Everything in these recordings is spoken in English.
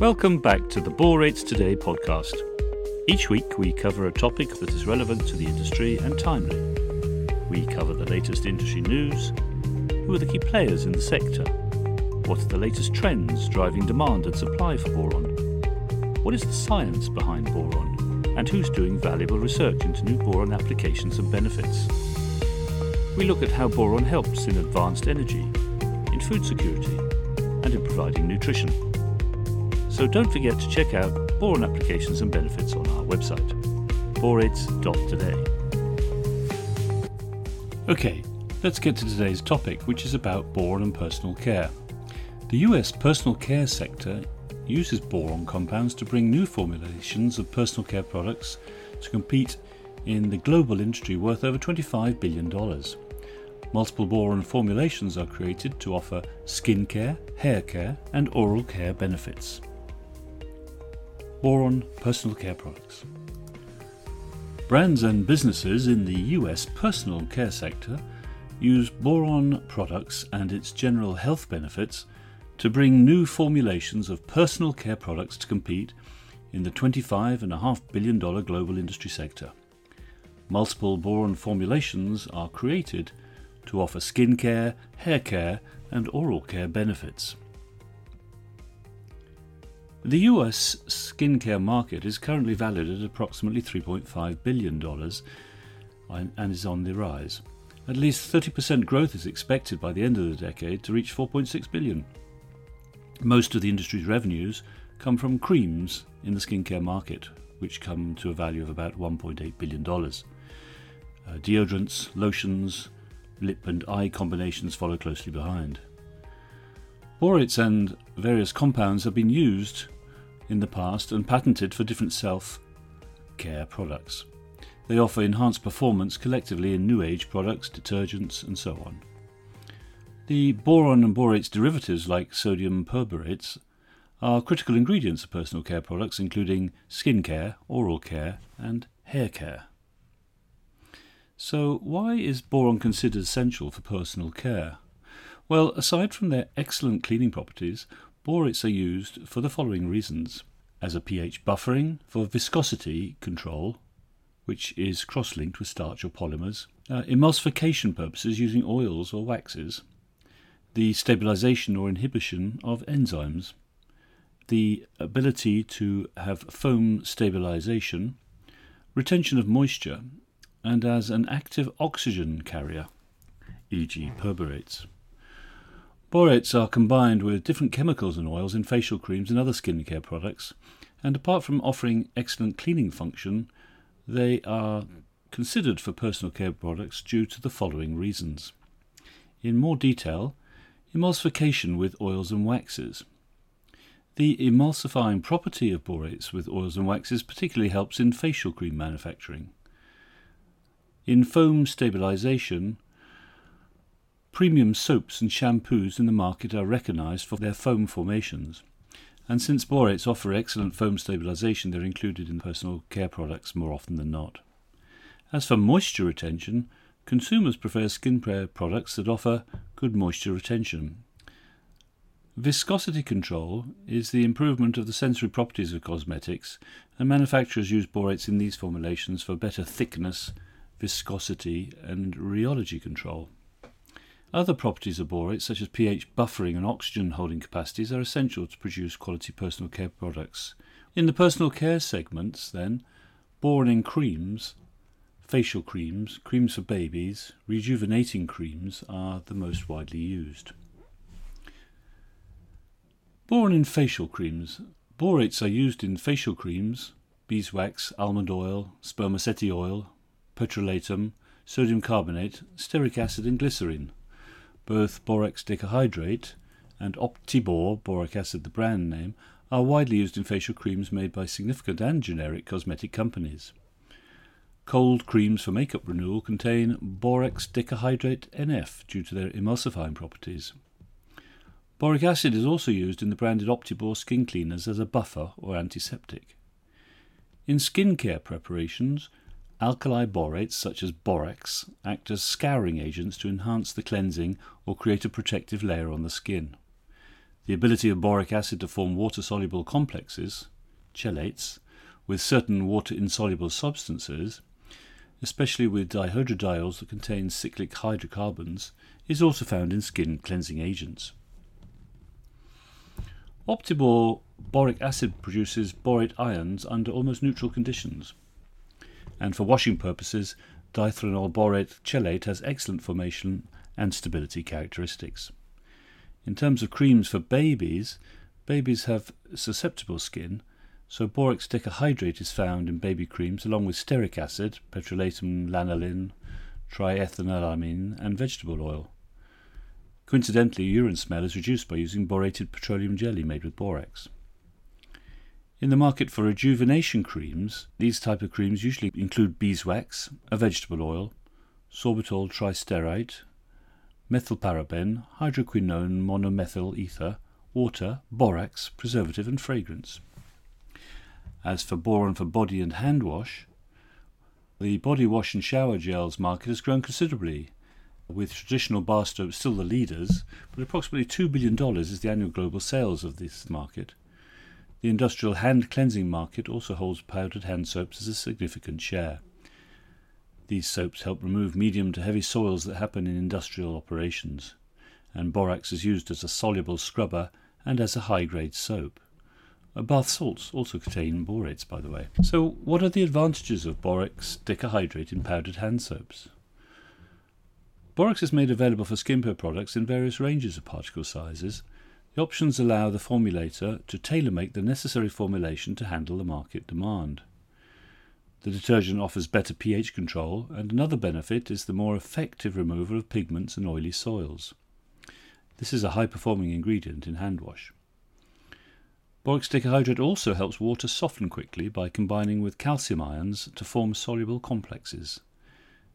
Welcome back to the Borates Today podcast. Each week we cover a topic that is relevant to the industry and timely. We cover the latest industry news, who are the key players in the sector, what are the latest trends driving demand and supply for boron, what is the science behind boron, and who's doing valuable research into new boron applications and benefits. We look at how boron helps in advanced energy, in food security, and in providing nutrition. So don't forget to check out boron applications and benefits on our website, borates.today. Okay, let's get to today's topic, which is about boron and personal care. The US personal care sector uses boron compounds to bring new formulations of personal care products to compete in the global industry worth over $25 billion. Multiple boron formulations are created to offer skin care, hair care, and oral care benefits boron personal care products. Brands and businesses in the US personal care sector use boron products and its general health benefits to bring new formulations of personal care products to compete in the $25.5 billion global industry sector. Multiple boron formulations are created to offer skin care, hair care, and oral care benefits. The US skincare market is currently valued at approximately $3.5 billion and is on the rise. At least 30% growth is expected by the end of the decade to reach 4.6 billion. Most of the industry's revenues come from creams in the skincare market, which come to a value of about $1.8 billion. Uh, deodorants, lotions, lip and eye combinations follow closely behind. Borates and various compounds have been used in the past and patented for different self care products. They offer enhanced performance collectively in new age products, detergents, and so on. The boron and borates derivatives, like sodium perborates, are critical ingredients of personal care products, including skin care, oral care, and hair care. So, why is boron considered essential for personal care? Well, aside from their excellent cleaning properties, Borates are used for the following reasons. As a pH buffering, for viscosity control, which is cross linked with starch or polymers, uh, emulsification purposes using oils or waxes, the stabilization or inhibition of enzymes, the ability to have foam stabilization, retention of moisture, and as an active oxygen carrier, e.g., perborates. Borates are combined with different chemicals and oils in facial creams and other skincare products, and apart from offering excellent cleaning function, they are considered for personal care products due to the following reasons. In more detail, emulsification with oils and waxes. The emulsifying property of borates with oils and waxes particularly helps in facial cream manufacturing. In foam stabilization, Premium soaps and shampoos in the market are recognized for their foam formations. And since borates offer excellent foam stabilization, they're included in personal care products more often than not. As for moisture retention, consumers prefer skincare products that offer good moisture retention. Viscosity control is the improvement of the sensory properties of cosmetics, and manufacturers use borates in these formulations for better thickness, viscosity, and rheology control. Other properties of borates, such as pH buffering and oxygen holding capacities, are essential to produce quality personal care products. In the personal care segments, then, boron in creams, facial creams, creams for babies, rejuvenating creams are the most widely used. Boron in facial creams. Borates are used in facial creams, beeswax, almond oil, spermaceti oil, petrolatum, sodium carbonate, stearic acid, and glycerin. Both borax decahydrate and Optibor, boric acid the brand name, are widely used in facial creams made by significant and generic cosmetic companies. Cold creams for makeup renewal contain borax decahydrate NF due to their emulsifying properties. Boric acid is also used in the branded Optibor skin cleaners as a buffer or antiseptic. In skincare preparations, Alkali borates, such as borax, act as scouring agents to enhance the cleansing or create a protective layer on the skin. The ability of boric acid to form water soluble complexes, chelates, with certain water insoluble substances, especially with dihydrodiols that contain cyclic hydrocarbons, is also found in skin cleansing agents. Optibor boric acid produces borate ions under almost neutral conditions. And for washing purposes, dithranol borate chelate has excellent formation and stability characteristics. In terms of creams for babies, babies have susceptible skin, so borax decahydrate is found in baby creams along with stearic acid, petrolatum lanolin, triethanolamine, and vegetable oil. Coincidentally, urine smell is reduced by using borated petroleum jelly made with borax. In the market for rejuvenation creams, these type of creams usually include beeswax, a vegetable oil, sorbitol tristearate, methylparaben, hydroquinone monomethyl ether, water, borax, preservative, and fragrance. As for boron for body and hand wash, the body wash and shower gels market has grown considerably, with traditional bar soap still the leaders, but approximately $2 billion is the annual global sales of this market. The industrial hand cleansing market also holds powdered hand soaps as a significant share. These soaps help remove medium to heavy soils that happen in industrial operations, and borax is used as a soluble scrubber and as a high grade soap. Uh, bath salts also contain borates, by the way. So, what are the advantages of borax decahydrate in powdered hand soaps? Borax is made available for skincare products in various ranges of particle sizes. The options allow the formulator to tailor make the necessary formulation to handle the market demand. The detergent offers better pH control, and another benefit is the more effective removal of pigments and oily soils. This is a high performing ingredient in hand wash. Borax decahydrate also helps water soften quickly by combining with calcium ions to form soluble complexes.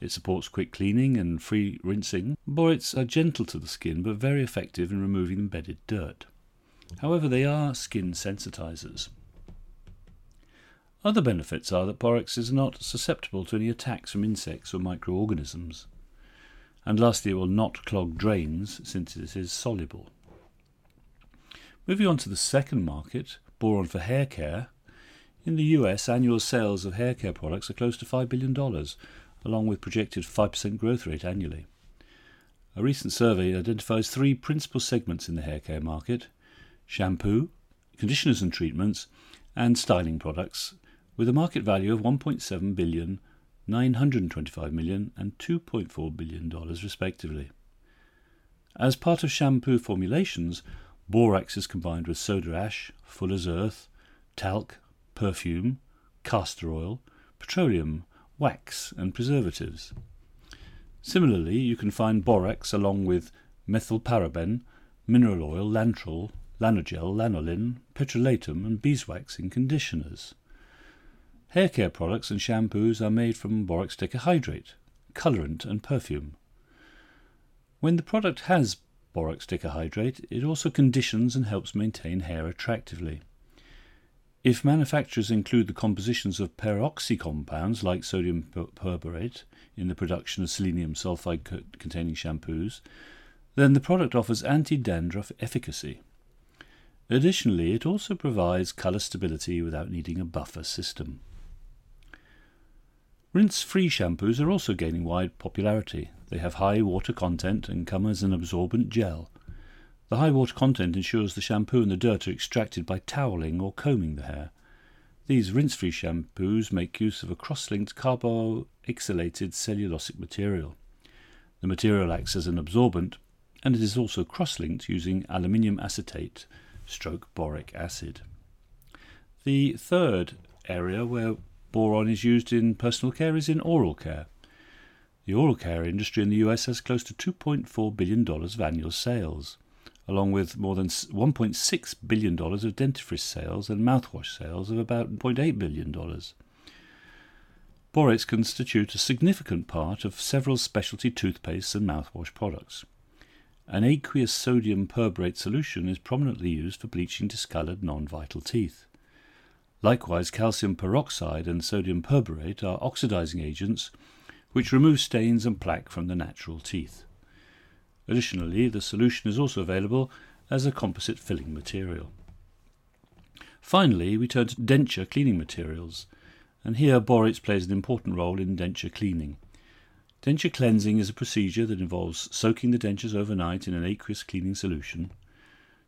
It supports quick cleaning and free rinsing. Borates are gentle to the skin but very effective in removing embedded dirt. However, they are skin sensitizers. Other benefits are that borax is not susceptible to any attacks from insects or microorganisms. And lastly, it will not clog drains since it is soluble. Moving on to the second market, boron for hair care. In the US, annual sales of hair care products are close to $5 billion, along with projected 5% growth rate annually. A recent survey identifies three principal segments in the hair care market shampoo, conditioners and treatments, and styling products, with a market value of 1.7 billion, 925 million, and 2.4 billion dollars respectively. As part of shampoo formulations, borax is combined with soda ash, fuller's earth, talc, perfume, castor oil, petroleum, wax, and preservatives. Similarly, you can find borax along with methylparaben, mineral oil, lantrol, lanogel, lanolin, petrolatum, and beeswax in conditioners. Hair care products and shampoos are made from borax decahydrate, colorant, and perfume. When the product has borax decahydrate, it also conditions and helps maintain hair attractively. If manufacturers include the compositions of peroxy compounds like sodium perborate in the production of selenium sulfide containing shampoos, then the product offers anti dandruff efficacy. Additionally, it also provides colour stability without needing a buffer system. Rinse-free shampoos are also gaining wide popularity. They have high water content and come as an absorbent gel. The high water content ensures the shampoo and the dirt are extracted by toweling or combing the hair. These rinse-free shampoos make use of a cross-linked carboxylated cellulosic material. The material acts as an absorbent, and it is also cross-linked using aluminium acetate stroke boric acid. The third area where boron is used in personal care is in oral care. The oral care industry in the US has close to $2.4 billion of annual sales, along with more than $1.6 billion of dentifrice sales and mouthwash sales of about $0.8 billion. Borates constitute a significant part of several specialty toothpastes and mouthwash products. An aqueous sodium perborate solution is prominently used for bleaching discolored non vital teeth. Likewise, calcium peroxide and sodium perborate are oxidizing agents which remove stains and plaque from the natural teeth. Additionally, the solution is also available as a composite filling material. Finally, we turn to denture cleaning materials, and here borates plays an important role in denture cleaning. Denture cleansing is a procedure that involves soaking the dentures overnight in an aqueous cleaning solution.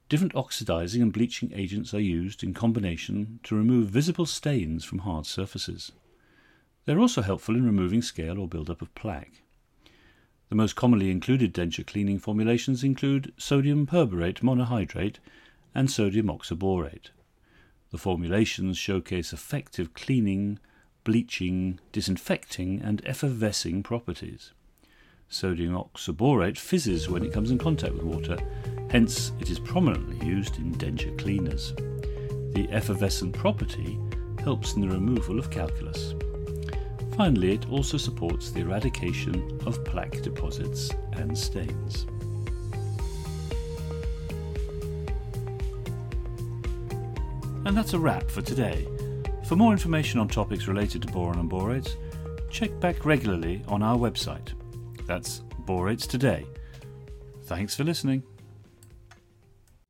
Different oxidizing and bleaching agents are used in combination to remove visible stains from hard surfaces. They're also helpful in removing scale or buildup of plaque. The most commonly included denture cleaning formulations include sodium perborate monohydrate and sodium oxaborate. The formulations showcase effective cleaning, bleaching, disinfecting, and effervescing properties. Sodium oxaborate fizzes when it comes in contact with water, hence, it is prominently used in denture cleaners. The effervescent property helps in the removal of calculus. Finally, it also supports the eradication of plaque deposits and stains. And that's a wrap for today. For more information on topics related to boron and borates, check back regularly on our website. That's Borates Today. Thanks for listening.